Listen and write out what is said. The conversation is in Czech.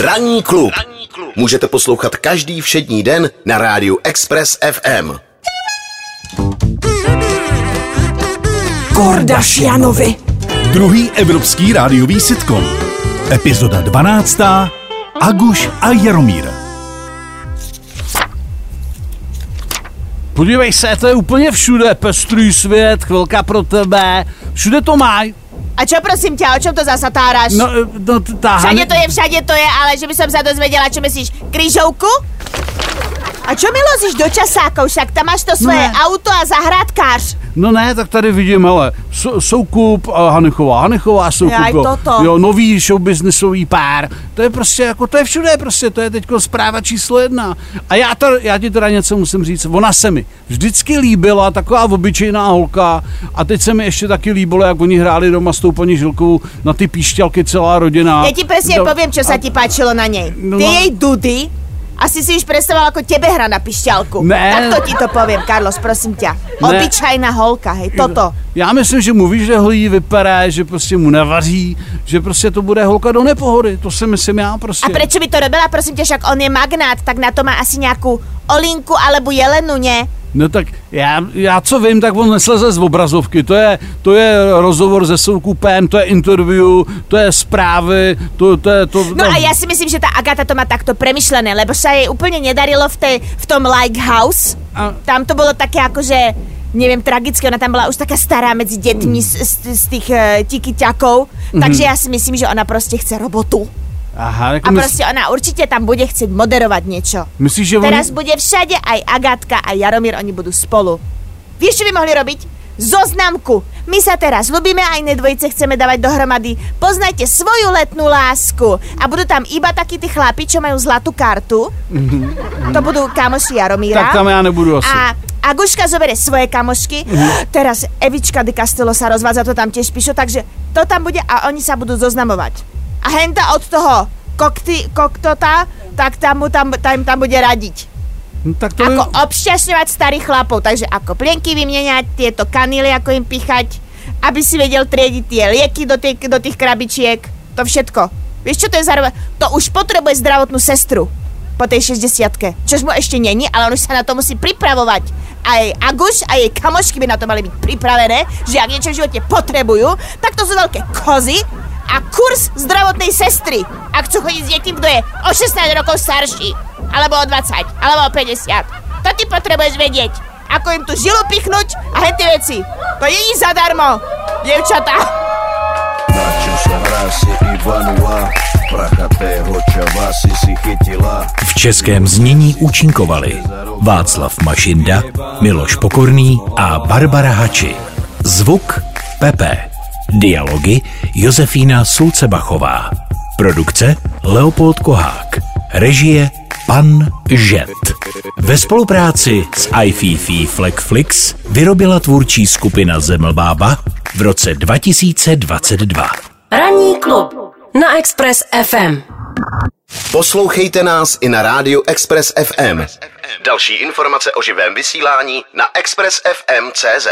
Ranní klub. Můžete poslouchat každý všední den na rádiu Express FM. Kordašianovi. Druhý evropský rádiový sitcom. Epizoda 12. Aguš a Jaromír. Podívej se, to je úplně všude, pestrý svět, chvilka pro tebe, všude to mají. A čo prosím ťa, o čom to zasa táraš? No, no t- tá Všade to je, všade to je, ale že by som sa dozvedela, čo myslíš, krížovku? A čo mi lozíš do časákov, však tam máš to svoje Ne. auto a zahrádkář. No ne, tak tady vidím, ale Sou- Soukup a Hanechová, Hanechová Soukup, Jaj, jo. toto. jo, nový showbiznisový pár, to je prostě jako, to je všude prostě, to je teď zpráva číslo jedna. A já, to, já ti teda něco musím říct, ona se mi vždycky líbila, taková obyčejná holka a teď se mi ještě taky líbilo, jak oni hráli doma s tou paní Žilkovou na ty píšťalky celá rodina. Ja ti presne Do- poviem, čo sa ti páčilo na nej. No, Ty no. jej dudy, asi si už predstavoval, ako tebe hra na pišťalku. Ne. Takto ti to poviem, Carlos, prosím ťa. Ne. Obyčajná holka, hej, toto. Já myslím, že mu vyžehlí, vyperé, že prostě mu navaří, že prostě to bude holka do nepohody, to si myslím já prostě. A prečo by to robila, prosím ťa, však on je magnát, tak na to má asi nejakú olinku alebo jelenu, nie? No tak já, já co vím, tak on nesleze z obrazovky, to je, to je rozhovor se Soukupem, to je interview, to je zprávy, to, to je to... No a ja si myslím, že tá Agata to má takto premyšlené, lebo sa jej úplne nedarilo v, tej, v tom Like House. A- Tam to bolo také akože, neviem, tragické, ona tam bola už taká stará medzi deťmi z, z, z tých uh, tikyťakov, Mhm. takže ja si myslím, že ona proste chce robotu. Aha, jako A mys, proste ona určite tam bude chcieť moderovať niečo. myslíš, že on... Teraz bude všade aj Agatka, aj Jaromír, oni budú spolu. Vieš, čo by mohli robiť? Zoznamku. My sa teraz ľubíme a iné dvojice chceme dávať dohromady. Poznajte svoju letnú lásku. A budú tam iba takí tí chlapi, čo majú zlatú kartu. To budú kamoši Jaromíra. Tak tam já nebudu asi. A Aguška zoberie svoje kamošky. Teraz Evička de Castello sa rozvádza, to tam tiež píšu, takže to tam bude a oni sa budú zoznamovať. A henta od toho kokty, koktota, tak tam, mu tam, tam, tam bude radiť. No, tak to Ako obšťašňovať starých chlapov, takže ako plienky vymieňať, tieto kanily, ako im pichať, aby si vedel triediť tie lieky do, tých, do tých krabičiek, to všetko. Vieš čo to je zároveň? To už potrebuje zdravotnú sestru po tej 60 Čož mu ešte není, ale on už sa na to musí pripravovať. A jej Aguš a jej kamošky by na to mali byť pripravené, že ak niečo v živote potrebujú, tak to sú veľké kozy a kurz zdravotnej sestry. Ak chcú chodiť s niekým, kto je o 16 rokov starší, alebo o 20, alebo o 50. To ty potrebuješ vedieť. Ako im tu žilu pichnúť a henty veci. To není zadarmo, dievčatá. V českém znění účinkovali Václav Mašinda, Miloš Pokorný a Barbara Hači. Zvuk Pepe. Dialogy Josefína Sulcebachová. Produkce Leopold Kohák. Režie Pan Žet. Ve spolupráci s iFiFi Flexflix vyrobila tvůrčí skupina Zemlbába v roce 2022. Ranní klub na Express FM. Poslouchejte nás i na rádiu Express FM. Další informace o živém vysílání na expressfm.cz.